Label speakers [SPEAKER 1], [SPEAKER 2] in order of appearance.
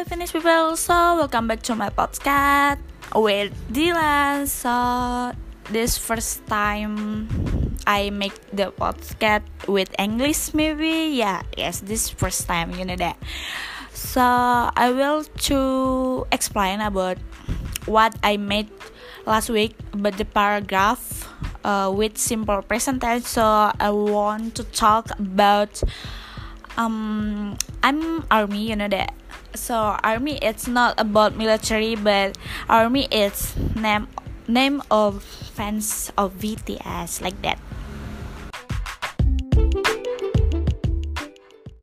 [SPEAKER 1] Hi, Finnish people. So, welcome back to my podcast with Dylan. So, this first time I make the podcast with English, maybe. Yeah, yes, this first time, you know that. So, I will to explain about what I made last week, but the paragraph uh, with simple present tense. So, I want to talk about um I'm army you know that so army it's not about military but army is name name of fans of BTS like that